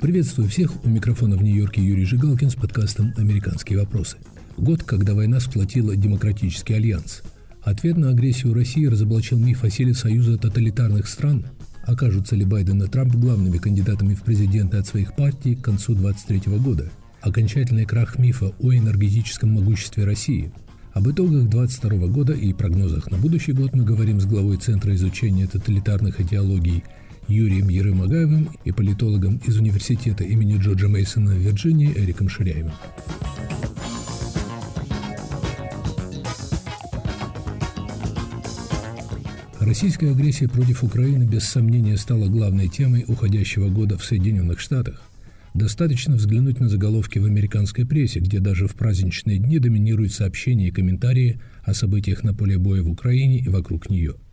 Приветствую всех. У микрофона в Нью-Йорке Юрий Жигалкин с подкастом «Американские вопросы». Год, когда война сплотила демократический альянс. Ответ на агрессию России разоблачил миф о силе союза тоталитарных стран. Окажутся ли Байден и Трамп главными кандидатами в президенты от своих партий к концу 2023 года? Окончательный крах мифа о энергетическом могуществе России. Об итогах 2022 года и прогнозах на будущий год мы говорим с главой Центра изучения тоталитарных идеологий Юрием Ерымагаевым и политологом из университета имени Джорджа Мейсона в Вирджинии Эриком Ширяевым. Российская агрессия против Украины без сомнения стала главной темой уходящего года в Соединенных Штатах. Достаточно взглянуть на заголовки в американской прессе, где даже в праздничные дни доминируют сообщения и комментарии о событиях на поле боя в Украине и вокруг нее –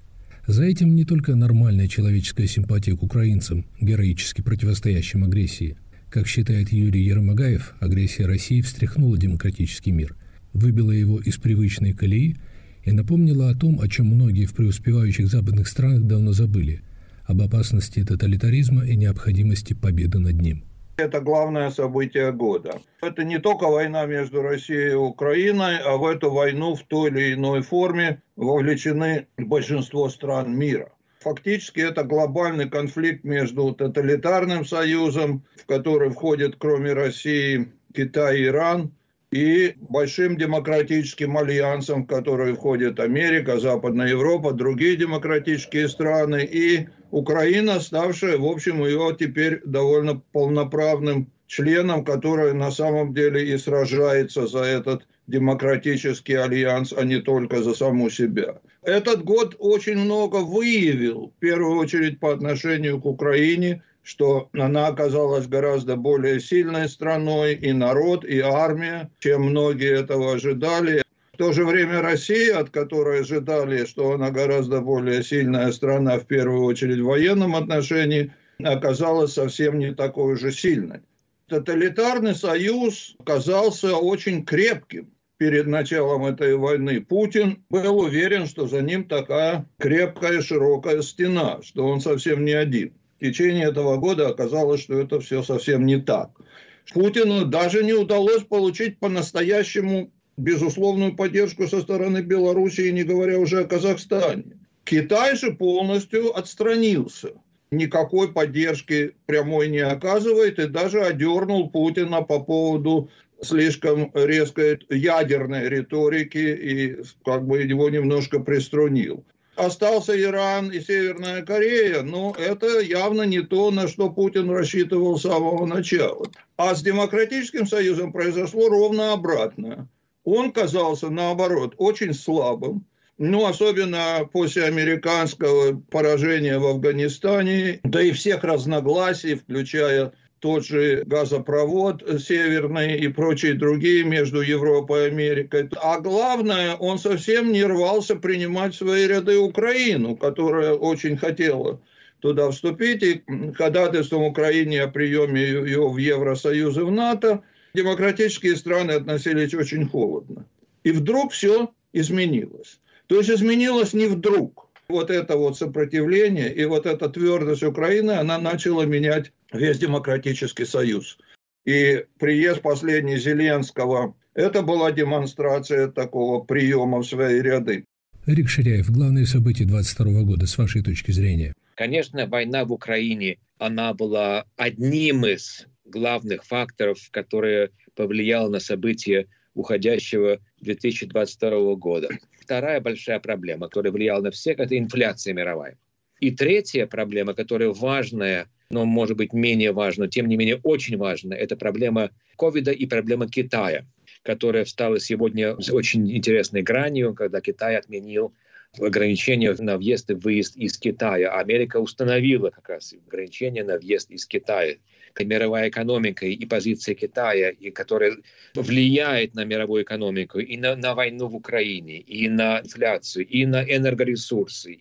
за этим не только нормальная человеческая симпатия к украинцам, героически противостоящим агрессии. Как считает Юрий Ермогаев, агрессия России встряхнула демократический мир, выбила его из привычной колеи и напомнила о том, о чем многие в преуспевающих западных странах давно забыли – об опасности тоталитаризма и необходимости победы над ним – это главное событие года. Это не только война между Россией и Украиной, а в эту войну в той или иной форме вовлечены большинство стран мира. Фактически это глобальный конфликт между тоталитарным союзом, в который входит кроме России Китай и Иран, и большим демократическим альянсом, в который входит Америка, Западная Европа, другие демократические страны и Украина, ставшая, в общем, ее теперь довольно полноправным членом, который на самом деле и сражается за этот демократический альянс, а не только за саму себя. Этот год очень много выявил, в первую очередь по отношению к Украине, что она оказалась гораздо более сильной страной, и народ, и армия, чем многие этого ожидали. В то же время Россия, от которой ожидали, что она гораздо более сильная страна, в первую очередь в военном отношении, оказалась совсем не такой же сильной. Тоталитарный союз оказался очень крепким перед началом этой войны. Путин был уверен, что за ним такая крепкая широкая стена, что он совсем не один. В течение этого года оказалось, что это все совсем не так. Путину даже не удалось получить по-настоящему безусловную поддержку со стороны Белоруссии, не говоря уже о Казахстане. Китай же полностью отстранился. Никакой поддержки прямой не оказывает и даже одернул Путина по поводу слишком резкой ядерной риторики и как бы его немножко приструнил. Остался Иран и Северная Корея, но это явно не то, на что Путин рассчитывал с самого начала. А с Демократическим Союзом произошло ровно обратное он казался, наоборот, очень слабым. Ну, особенно после американского поражения в Афганистане, да и всех разногласий, включая тот же газопровод северный и прочие другие между Европой и Америкой. А главное, он совсем не рвался принимать в свои ряды Украину, которая очень хотела туда вступить. И ходатайством Украине о приеме ее в Евросоюз и в НАТО – демократические страны относились очень холодно. И вдруг все изменилось. То есть изменилось не вдруг. Вот это вот сопротивление и вот эта твердость Украины, она начала менять весь демократический союз. И приезд последний Зеленского, это была демонстрация такого приема в свои ряды. Рик Ширяев, главные события 22 года, с вашей точки зрения. Конечно, война в Украине, она была одним из главных факторов, которые повлиял на события уходящего 2022 года. Вторая большая проблема, которая влияла на всех, это инфляция мировая. И третья проблема, которая важная, но может быть менее важна, тем не менее очень важная, это проблема ковида и проблема Китая, которая стала сегодня очень интересной гранью, когда Китай отменил ограничения на въезд и выезд из Китая. Америка установила как раз ограничения на въезд из Китая мировая экономика и позиция Китая, и которая влияет на мировую экономику, и на, на войну в Украине, и на инфляцию, и на энергоресурсы.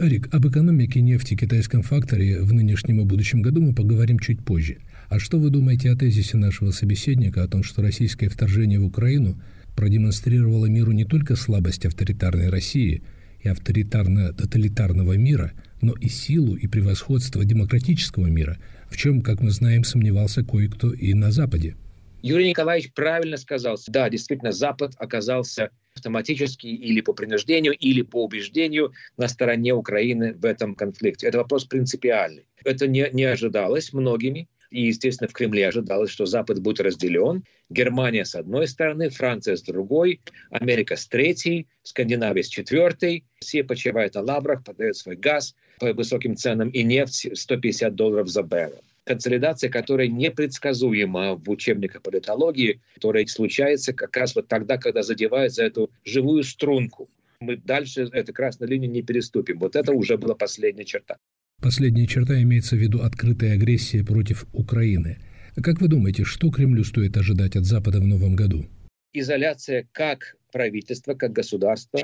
Эрик, об экономике нефти китайском факторе в нынешнем и будущем году мы поговорим чуть позже. А что вы думаете о тезисе нашего собеседника о том, что российское вторжение в Украину продемонстрировало миру не только слабость авторитарной России и авторитарно-тоталитарного мира, но и силу и превосходство демократического мира – в чем, как мы знаем, сомневался кое-кто и на Западе. Юрий Николаевич правильно сказал. Да, действительно, Запад оказался автоматически или по принуждению, или по убеждению на стороне Украины в этом конфликте. Это вопрос принципиальный. Это не, не ожидалось многими. И, естественно, в Кремле ожидалось, что Запад будет разделен. Германия с одной стороны, Франция с другой, Америка с третьей, Скандинавия с четвертой. Все почивают на лаврах, подают свой газ по высоким ценам и нефть 150 долларов за баррель консолидация, которая непредсказуема в учебниках политологии, которая случается как раз вот тогда, когда задевает за эту живую струнку. Мы дальше эту красную линию не переступим. Вот это уже была последняя черта. Последняя черта имеется в виду открытая агрессия против Украины. Как вы думаете, что Кремлю стоит ожидать от Запада в новом году? Изоляция как правительства, как государства.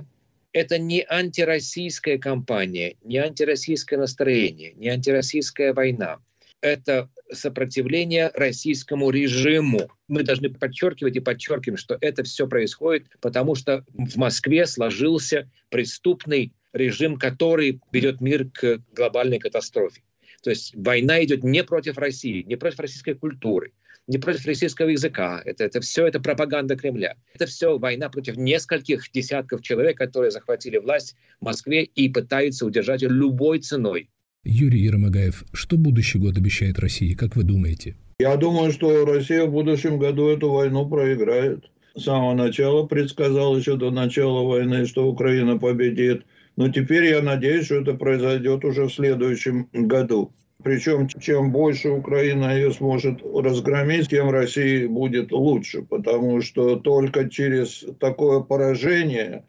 Это не антироссийская кампания, не антироссийское настроение, не антироссийская война это сопротивление российскому режиму. Мы должны подчеркивать и подчеркиваем, что это все происходит, потому что в Москве сложился преступный режим, который ведет мир к глобальной катастрофе. То есть война идет не против России, не против российской культуры, не против российского языка. Это, это все это пропаганда Кремля. Это все война против нескольких десятков человек, которые захватили власть в Москве и пытаются удержать ее любой ценой. Юрий Ермогаев, что будущий год обещает России, как вы думаете? Я думаю, что Россия в будущем году эту войну проиграет. С самого начала предсказал еще до начала войны, что Украина победит. Но теперь я надеюсь, что это произойдет уже в следующем году. Причем, чем больше Украина ее сможет разгромить, тем России будет лучше. Потому что только через такое поражение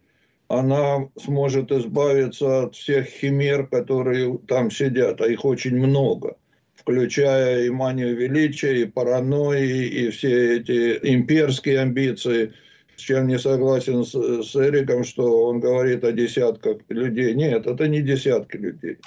она сможет избавиться от всех химер, которые там сидят, а их очень много, включая и манию величия, и паранойи, и все эти имперские амбиции, с чем не согласен с, с Эриком, что он говорит о десятках людей. Нет, это не десятки людей.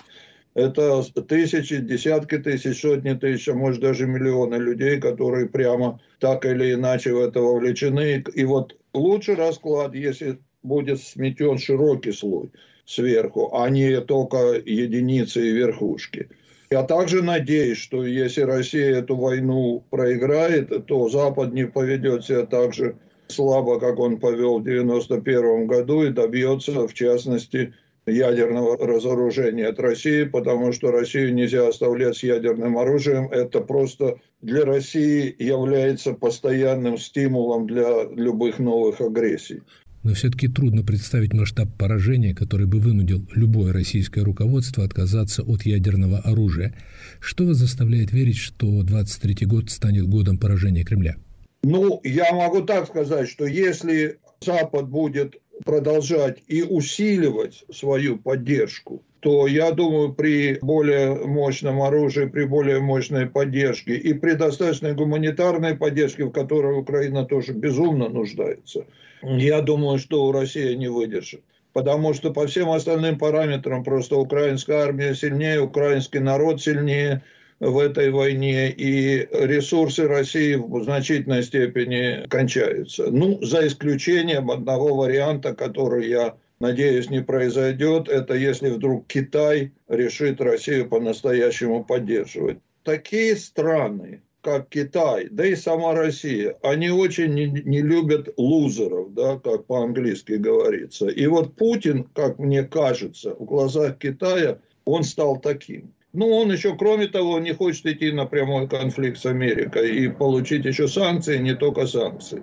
Это тысячи, десятки тысяч, сотни тысяч, а может даже миллионы людей, которые прямо так или иначе в это вовлечены. И вот лучший расклад, если будет сметен широкий слой сверху, а не только единицы и верхушки. Я также надеюсь, что если Россия эту войну проиграет, то Запад не поведет себя так же слабо, как он повел в 1991 году, и добьется, в частности, ядерного разоружения от России, потому что Россию нельзя оставлять с ядерным оружием. Это просто для России является постоянным стимулом для любых новых агрессий но все-таки трудно представить масштаб поражения, который бы вынудил любое российское руководство отказаться от ядерного оружия. Что вас заставляет верить, что 23 год станет годом поражения Кремля? Ну, я могу так сказать, что если Запад будет продолжать и усиливать свою поддержку, то я думаю, при более мощном оружии, при более мощной поддержке и при достаточной гуманитарной поддержке, в которой Украина тоже безумно нуждается, я думаю, что Россия не выдержит. Потому что по всем остальным параметрам просто украинская армия сильнее, украинский народ сильнее в этой войне, и ресурсы России в значительной степени кончаются. Ну, за исключением одного варианта, который я надеюсь, не произойдет, это если вдруг Китай решит Россию по-настоящему поддерживать. Такие страны, как Китай, да и сама Россия, они очень не, не любят лузеров, да, как по-английски говорится. И вот Путин, как мне кажется, в глазах Китая он стал таким. Ну, он еще, кроме того, не хочет идти на прямой конфликт с Америкой и получить еще санкции, не только санкции.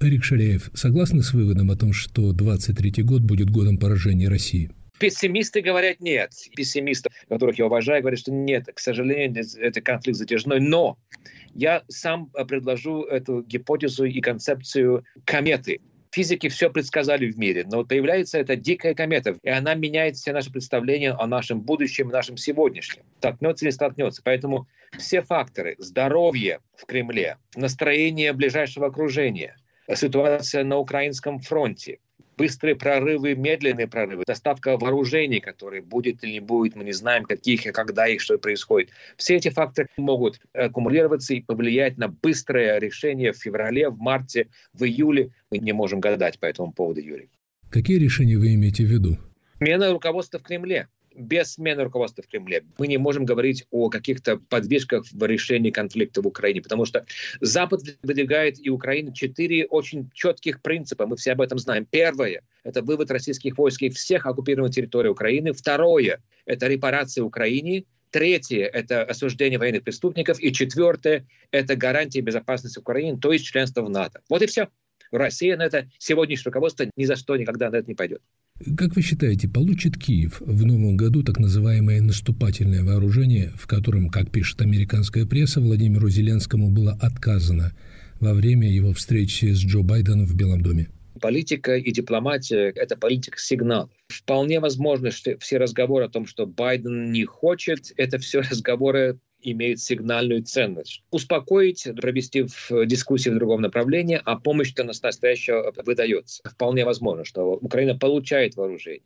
Эрик Шаляев, согласны с выводом о том, что 23 год будет годом поражения России? Пессимисты говорят нет. Пессимисты, которых я уважаю, говорят, что нет, к сожалению, это конфликт затяжной. Но я сам э, предложу эту гипотезу и концепцию кометы. Физики все предсказали в мире, но появляется эта дикая комета, и она меняет все наши представления о нашем будущем, нашем сегодняшнем. Столкнется или столкнется. Поэтому все факторы, здоровье в Кремле, настроение ближайшего окружения – ситуация на украинском фронте, быстрые прорывы, медленные прорывы, доставка вооружений, которые будет или не будет, мы не знаем, каких и когда их, что происходит. Все эти факторы могут аккумулироваться и повлиять на быстрое решение в феврале, в марте, в июле. Мы не можем гадать по этому поводу, Юрий. Какие решения вы имеете в виду? Смена руководства в Кремле. Без смены руководства в Кремле. Мы не можем говорить о каких-то подвижках в решении конфликта в Украине, потому что Запад выдвигает и Украина четыре очень четких принципа. Мы все об этом знаем. Первое – это вывод российских войск из всех оккупированных территорий Украины. Второе – это репарация Украине. Третье – это осуждение военных преступников. И четвертое – это гарантия безопасности Украины, то есть членство в НАТО. Вот и все. Россия на это, сегодняшнее руководство ни за что никогда на это не пойдет. Как вы считаете, получит Киев в новом году так называемое наступательное вооружение, в котором, как пишет американская пресса, Владимиру Зеленскому было отказано во время его встречи с Джо Байденом в Белом доме? Политика и дипломатия – это политика сигналов. Вполне возможно, что все разговоры о том, что Байден не хочет, это все разговоры имеет сигнальную ценность. Успокоить, провести в дискуссии в другом направлении, а помощь-то настоящая выдается. Вполне возможно, что Украина получает вооружение.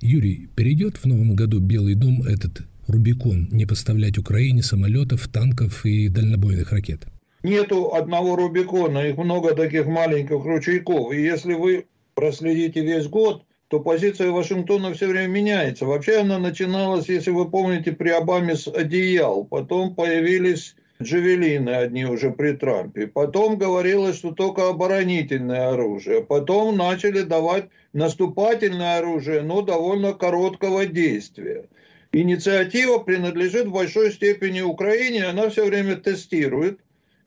Юрий, перейдет в новом году Белый дом этот Рубикон не поставлять Украине самолетов, танков и дальнобойных ракет? Нету одного Рубикона, их много таких маленьких ручейков. И если вы проследите весь год, то позиция Вашингтона все время меняется. Вообще она начиналась, если вы помните, при Обаме с одеял. Потом появились джавелины одни уже при Трампе. Потом говорилось, что только оборонительное оружие. Потом начали давать наступательное оружие, но довольно короткого действия. Инициатива принадлежит в большой степени Украине, она все время тестирует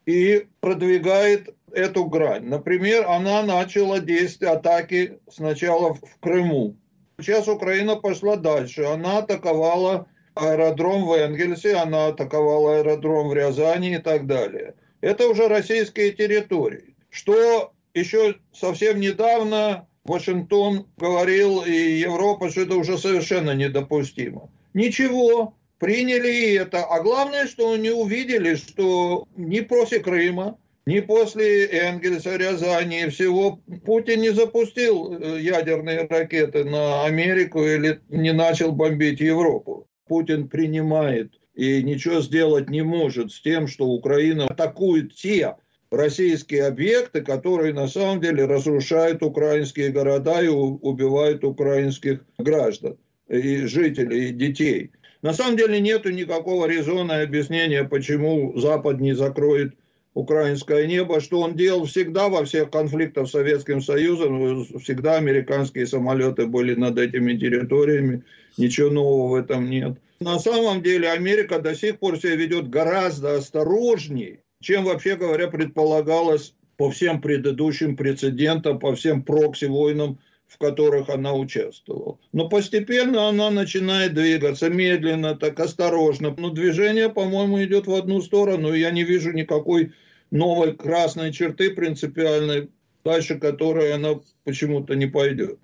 и продвигает эту грань. Например, она начала действия атаки сначала в Крыму. Сейчас Украина пошла дальше. Она атаковала аэродром в Энгельсе, она атаковала аэродром в Рязани и так далее. Это уже российские территории. Что еще совсем недавно Вашингтон говорил и Европа, что это уже совершенно недопустимо. Ничего, приняли и это. А главное, что они увидели, что не после Крыма, ни после Энгельса, Рязани и всего Путин не запустил э, ядерные ракеты на Америку или не начал бомбить Европу. Путин принимает и ничего сделать не может с тем, что Украина атакует те российские объекты, которые на самом деле разрушают украинские города и убивают украинских граждан и жителей, и детей. На самом деле нет никакого резона объяснения, почему Запад не закроет украинское небо, что он делал всегда во всех конфликтах с Советским Союзом, всегда американские самолеты были над этими территориями, ничего нового в этом нет. На самом деле Америка до сих пор себя ведет гораздо осторожнее, чем вообще говоря предполагалось по всем предыдущим прецедентам, по всем прокси-войнам, в которых она участвовала. Но постепенно она начинает двигаться медленно, так осторожно. Но движение, по-моему, идет в одну сторону, и я не вижу никакой новой красной черты принципиальной, дальше которой она почему-то не пойдет.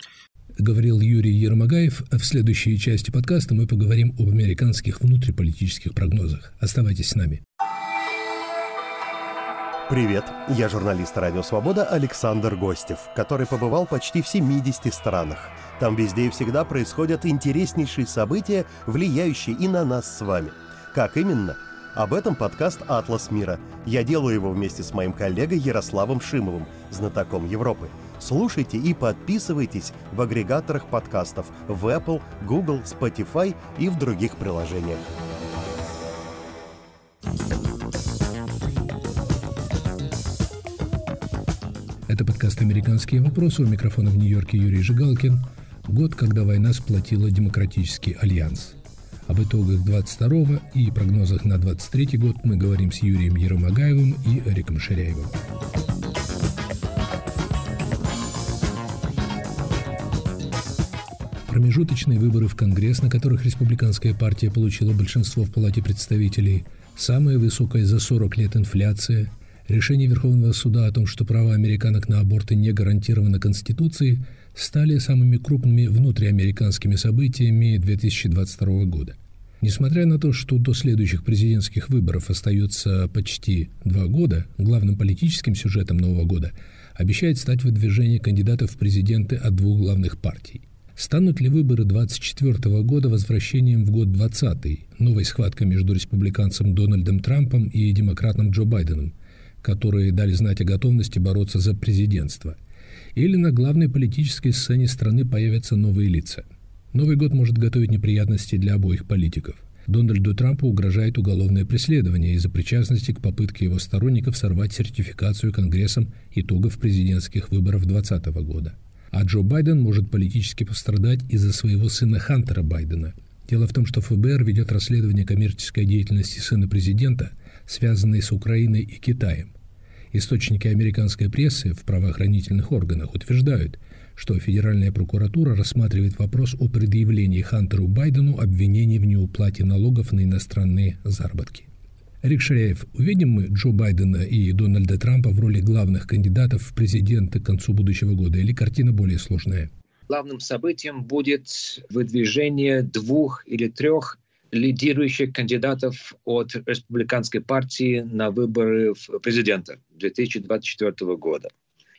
Говорил Юрий Ермогаев. В следующей части подкаста мы поговорим об американских внутриполитических прогнозах. Оставайтесь с нами. Привет, я журналист «Радио Свобода» Александр Гостев, который побывал почти в 70 странах. Там везде и всегда происходят интереснейшие события, влияющие и на нас с вами. Как именно – об этом подкаст «Атлас мира». Я делаю его вместе с моим коллегой Ярославом Шимовым, знатоком Европы. Слушайте и подписывайтесь в агрегаторах подкастов в Apple, Google, Spotify и в других приложениях. Это подкаст «Американские вопросы». У микрофона в Нью-Йорке Юрий Жигалкин. Год, когда война сплотила Демократический альянс – об итогах 22 и прогнозах на 23 год мы говорим с Юрием Еромагаевым и Эриком Ширяевым. Промежуточные выборы в Конгресс, на которых республиканская партия получила большинство в Палате представителей, самая высокая за 40 лет инфляция, решение Верховного суда о том, что права американок на аборты не гарантированы Конституцией, стали самыми крупными внутриамериканскими событиями 2022 года. Несмотря на то, что до следующих президентских выборов остается почти два года, главным политическим сюжетом Нового года обещает стать выдвижение кандидатов в президенты от двух главных партий. Станут ли выборы 2024 года возвращением в год 20 новой схваткой между республиканцем Дональдом Трампом и демократом Джо Байденом, которые дали знать о готовности бороться за президентство? Или на главной политической сцене страны появятся новые лица – Новый год может готовить неприятности для обоих политиков. Дональду Трампу угрожает уголовное преследование из-за причастности к попытке его сторонников сорвать сертификацию Конгрессом итогов президентских выборов 2020 года. А Джо Байден может политически пострадать из-за своего сына Хантера Байдена. Дело в том, что ФБР ведет расследование коммерческой деятельности сына президента, связанной с Украиной и Китаем. Источники американской прессы в правоохранительных органах утверждают, что Федеральная прокуратура рассматривает вопрос о предъявлении Хантеру Байдену обвинений в неуплате налогов на иностранные заработки. Рик Ширяев, увидим мы Джо Байдена и Дональда Трампа в роли главных кандидатов в президенты к концу будущего года, или картина более сложная? Главным событием будет выдвижение двух или трех лидирующих кандидатов от республиканской партии на выборы президента 2024 года.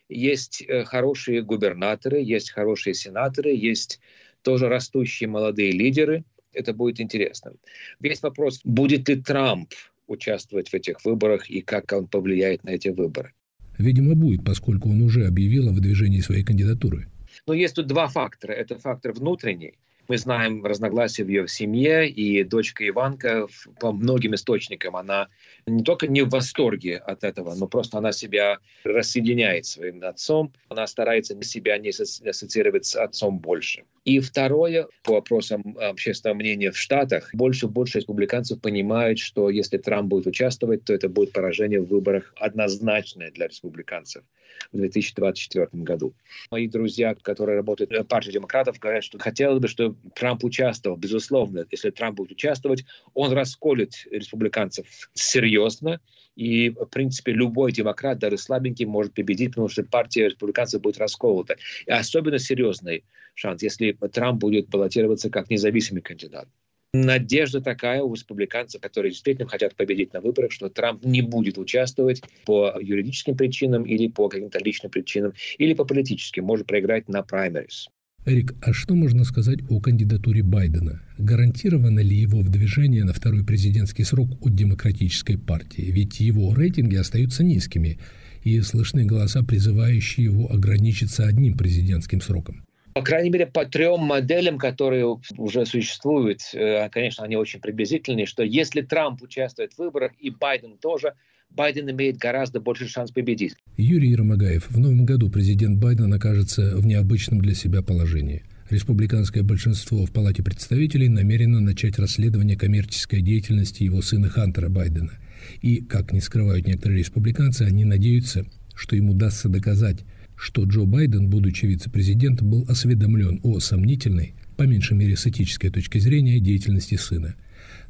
Есть э, хорошие губернаторы, есть хорошие сенаторы, есть тоже растущие молодые лидеры. Это будет интересно. Весь вопрос, будет ли Трамп участвовать в этих выборах и как он повлияет на эти выборы. Видимо, будет, поскольку он уже объявил о выдвижении своей кандидатуры. Но есть тут два фактора. Это фактор внутренний. Мы знаем разногласия в ее семье, и дочка Иванка по многим источникам, она не только не в восторге от этого, но просто она себя рассоединяет своим отцом, она старается себя не ассоциировать с отцом больше. И второе, по вопросам общественного мнения в Штатах, больше и больше республиканцев понимают, что если Трамп будет участвовать, то это будет поражение в выборах однозначное для республиканцев в 2024 году. Мои друзья, которые работают в партии демократов, говорят, что хотелось бы, чтобы Трамп участвовал. Безусловно, если Трамп будет участвовать, он расколет республиканцев серьезно, и, в принципе, любой демократ, даже слабенький, может победить, потому что партия республиканцев будет расколота. И особенно серьезный шанс, если Трамп будет баллотироваться как независимый кандидат. Надежда такая у республиканцев, которые действительно хотят победить на выборах, что Трамп не будет участвовать по юридическим причинам или по каким-то личным причинам, или по политическим, может проиграть на праймерис. Эрик, а что можно сказать о кандидатуре Байдена? Гарантировано ли его вдвижение на второй президентский срок от демократической партии? Ведь его рейтинги остаются низкими, и слышны голоса, призывающие его ограничиться одним президентским сроком. По крайней мере, по трем моделям, которые уже существуют, э, конечно, они очень приблизительные, что если Трамп участвует в выборах и Байден тоже – Байден имеет гораздо больше шанс победить. Юрий Ермогаев. В новом году президент Байден окажется в необычном для себя положении. Республиканское большинство в Палате представителей намерено начать расследование коммерческой деятельности его сына Хантера Байдена. И, как не скрывают некоторые республиканцы, они надеются, что им удастся доказать, что Джо Байден, будучи вице-президентом, был осведомлен о сомнительной, по меньшей мере с этической точки зрения, деятельности сына –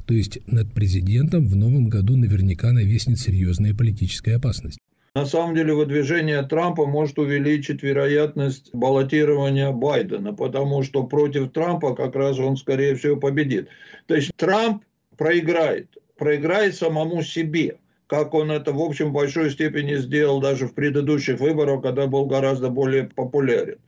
то есть над президентом в новом году наверняка нависнет серьезная политическая опасность. На самом деле выдвижение Трампа может увеличить вероятность баллотирования Байдена, потому что против Трампа как раз он, скорее всего, победит. То есть Трамп проиграет, проиграет самому себе, как он это, в общем, в большой степени сделал даже в предыдущих выборах, когда был гораздо более популярен.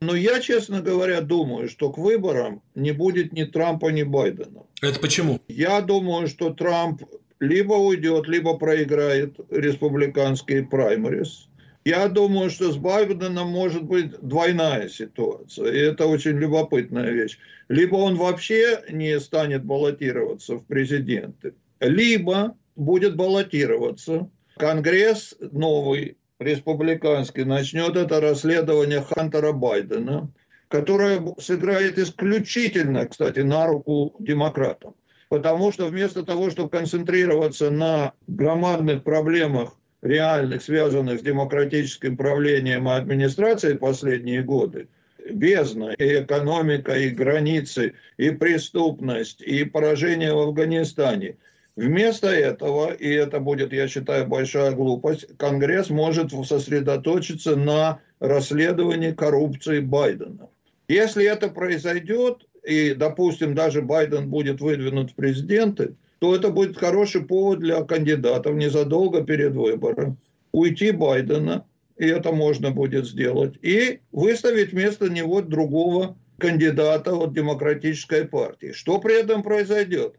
Но я, честно говоря, думаю, что к выборам не будет ни Трампа, ни Байдена. Это почему? Я думаю, что Трамп либо уйдет, либо проиграет республиканские праймерис. Я думаю, что с Байденом может быть двойная ситуация. И это очень любопытная вещь. Либо он вообще не станет баллотироваться в президенты, либо будет баллотироваться. Конгресс новый республиканский начнет это расследование Хантера Байдена, которое сыграет исключительно, кстати, на руку демократам. Потому что вместо того, чтобы концентрироваться на громадных проблемах реальных, связанных с демократическим правлением и администрацией последние годы, бездна, и экономика, и границы, и преступность, и поражение в Афганистане – Вместо этого, и это будет, я считаю, большая глупость, Конгресс может сосредоточиться на расследовании коррупции Байдена. Если это произойдет, и, допустим, даже Байден будет выдвинут в президенты, то это будет хороший повод для кандидатов незадолго перед выбором уйти Байдена, и это можно будет сделать, и выставить вместо него другого кандидата от демократической партии. Что при этом произойдет?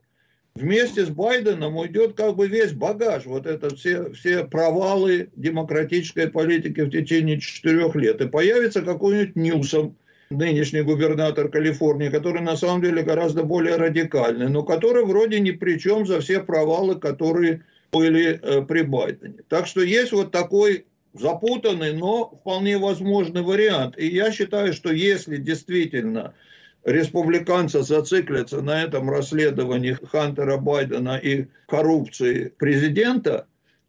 Вместе с Байденом уйдет как бы весь багаж, вот это все, все провалы демократической политики в течение четырех лет. И появится какой-нибудь Ньюсом нынешний губернатор Калифорнии, который на самом деле гораздо более радикальный, но который вроде ни при чем за все провалы, которые были э, при Байдене. Так что есть вот такой запутанный, но вполне возможный вариант. И я считаю, что если действительно республиканцы зациклятся на этом расследовании Хантера Байдена и коррупции президента,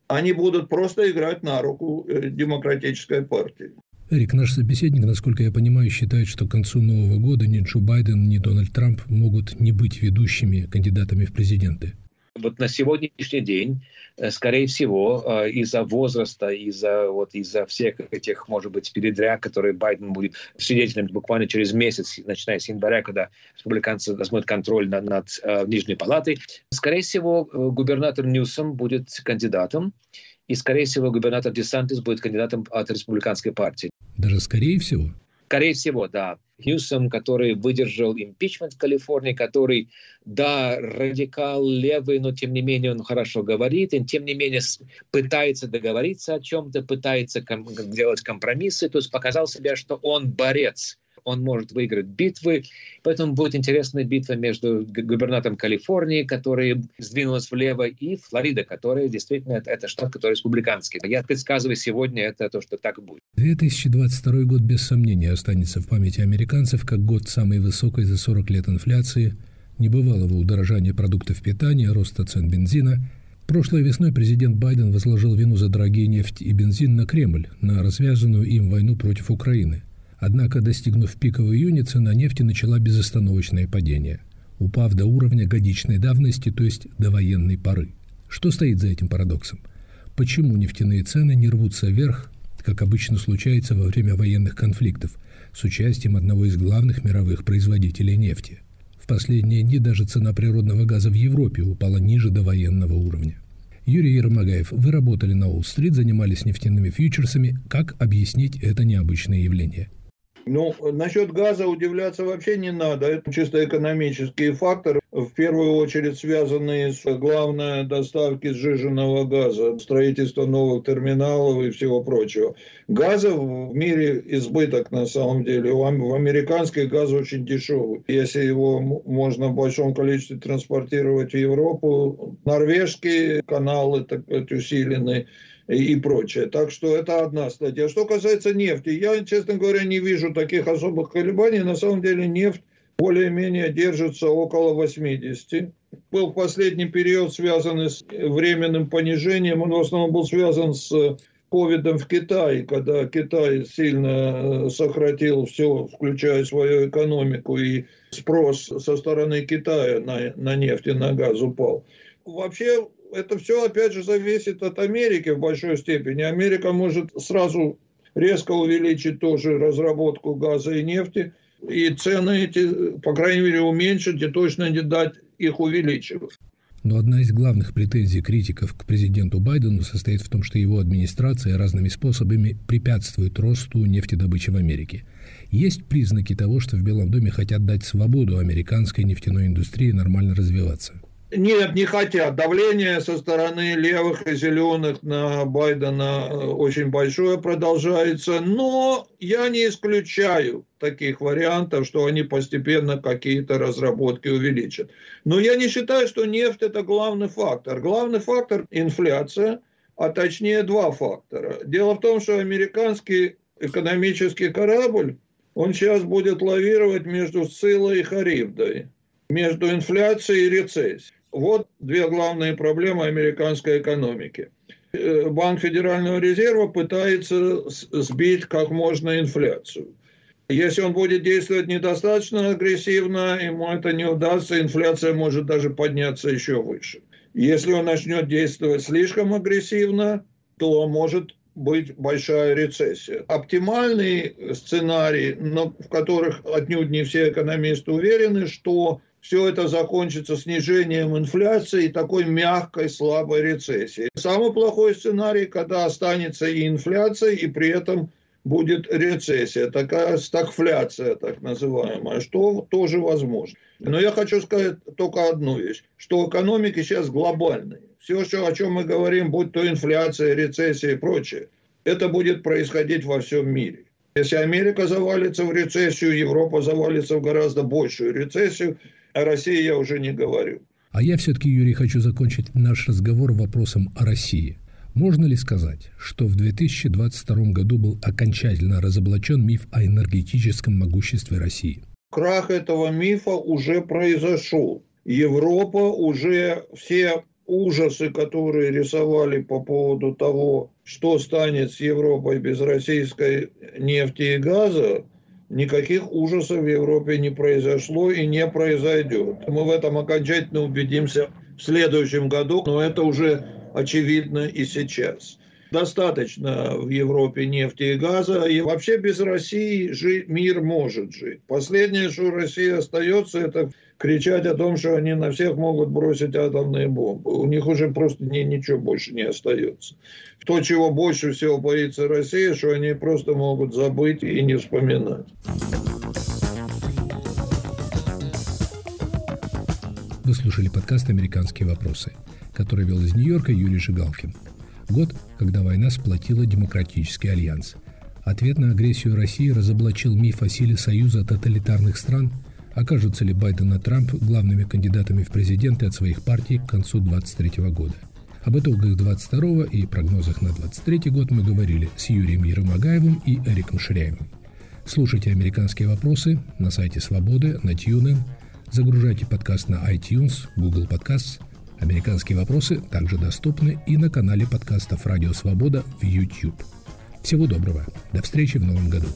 они будут просто играть на руку э, демократической партии. Эрик, наш собеседник, насколько я понимаю, считает, что к концу Нового года ни Джо Байден, ни Дональд Трамп могут не быть ведущими кандидатами в президенты. Вот на сегодняшний день, э, скорее всего, э, из-за возраста, из-за вот из-за всех этих, может быть, передряг, которые Байден будет свидетелем буквально через месяц, начиная с января, когда республиканцы возьмут контроль над, над э, Нижней палатой, скорее всего, губернатор Ньюсом будет кандидатом, и, скорее всего, губернатор Десантис будет кандидатом от республиканской партии. Даже скорее всего? Скорее всего, да. Ньюсом, который выдержал импичмент в Калифорнии, который, да, радикал левый, но тем не менее он хорошо говорит, и тем не менее пытается договориться о чем-то, пытается ком- делать компромиссы, то есть показал себя, что он борец он может выиграть битвы. Поэтому будет интересная битва между губернатором Калифорнии, который сдвинулась влево, и Флорида, которая действительно это, это штат, который республиканский. Я предсказываю сегодня это то, что так будет. 2022 год без сомнения останется в памяти американцев как год самой высокой за 40 лет инфляции, небывалого удорожания продуктов питания, роста цен бензина – Прошлой весной президент Байден возложил вину за дорогие нефть и бензин на Кремль, на развязанную им войну против Украины. Однако, достигнув пика в июне, цена нефти начала безостановочное падение, упав до уровня годичной давности, то есть до военной поры. Что стоит за этим парадоксом? Почему нефтяные цены не рвутся вверх, как обычно случается во время военных конфликтов, с участием одного из главных мировых производителей нефти? В последние дни даже цена природного газа в Европе упала ниже до военного уровня. Юрий Ермогаев, вы работали на Уолл-стрит, занимались нефтяными фьючерсами. Как объяснить это необычное явление? Ну, насчет газа удивляться вообще не надо. Это чисто экономические факторы, в первую очередь связанные с главной доставкой сжиженного газа, строительство новых терминалов и всего прочего. Газа в мире избыток на самом деле. В американский газ очень дешевый. Если его можно в большом количестве транспортировать в Европу, норвежские каналы так сказать, усиленные, и прочее. Так что это одна статья. Что касается нефти, я, честно говоря, не вижу таких особых колебаний. На самом деле нефть более-менее держится около 80. Был последний период, связанный с временным понижением. Он в основном был связан с ковидом в Китае, когда Китай сильно э, сократил все, включая свою экономику, и спрос со стороны Китая на, на нефть и на газ упал. Вообще это все, опять же, зависит от Америки в большой степени. Америка может сразу резко увеличить тоже разработку газа и нефти, и цены эти, по крайней мере, уменьшить и точно не дать их увеличивать. Но одна из главных претензий критиков к президенту Байдену состоит в том, что его администрация разными способами препятствует росту нефтедобычи в Америке. Есть признаки того, что в Белом доме хотят дать свободу американской нефтяной индустрии нормально развиваться. Нет, не хотят. Давление со стороны левых и зеленых на Байдена э, очень большое продолжается. Но я не исключаю таких вариантов, что они постепенно какие-то разработки увеличат. Но я не считаю, что нефть это главный фактор. Главный фактор – инфляция, а точнее два фактора. Дело в том, что американский экономический корабль, он сейчас будет лавировать между Сцилой и Харибдой между инфляцией и рецессией. Вот две главные проблемы американской экономики. Э, Банк Федерального резерва пытается сбить как можно инфляцию. Если он будет действовать недостаточно агрессивно, ему это не удастся, инфляция может даже подняться еще выше. Если он начнет действовать слишком агрессивно, то может быть большая рецессия. Оптимальный сценарий, но в которых отнюдь не все экономисты уверены, что все это закончится снижением инфляции и такой мягкой, слабой рецессией. Самый плохой сценарий, когда останется и инфляция, и при этом будет рецессия, такая стагфляция так называемая, что тоже возможно. Но я хочу сказать только одну вещь, что экономики сейчас глобальные. Все, что, о чем мы говорим, будь то инфляция, рецессия и прочее, это будет происходить во всем мире. Если Америка завалится в рецессию, Европа завалится в гораздо большую рецессию, о России я уже не говорю. А я все-таки, Юрий, хочу закончить наш разговор вопросом о России. Можно ли сказать, что в 2022 году был окончательно разоблачен миф о энергетическом могуществе России? Крах этого мифа уже произошел. Европа уже все ужасы, которые рисовали по поводу того, что станет с Европой без российской нефти и газа, никаких ужасов в Европе не произошло и не произойдет. Мы в этом окончательно убедимся в следующем году, но это уже очевидно и сейчас. Достаточно в Европе нефти и газа, и вообще без России жить, мир может жить. Последнее, что Россия остается, это кричать о том, что они на всех могут бросить атомные бомбы. У них уже просто ни, ничего больше не остается. То, чего больше всего боится Россия, что они просто могут забыть и не вспоминать. Вы слушали подкаст «Американские вопросы», который вел из Нью-Йорка Юрий Жигалкин. Год, когда война сплотила демократический альянс. Ответ на агрессию России разоблачил миф о силе союза тоталитарных стран. Окажутся ли Байден и Трамп главными кандидатами в президенты от своих партий к концу 2023 года? Об итогах 22 и прогнозах на 23 год мы говорили с Юрием Ермогаевым и Эриком Ширяевым. Слушайте «Американские вопросы» на сайте Свободы, на TuneIn – Загружайте подкаст на iTunes, Google Podcasts. Американские вопросы также доступны и на канале подкастов «Радио Свобода» в YouTube. Всего доброго. До встречи в новом году.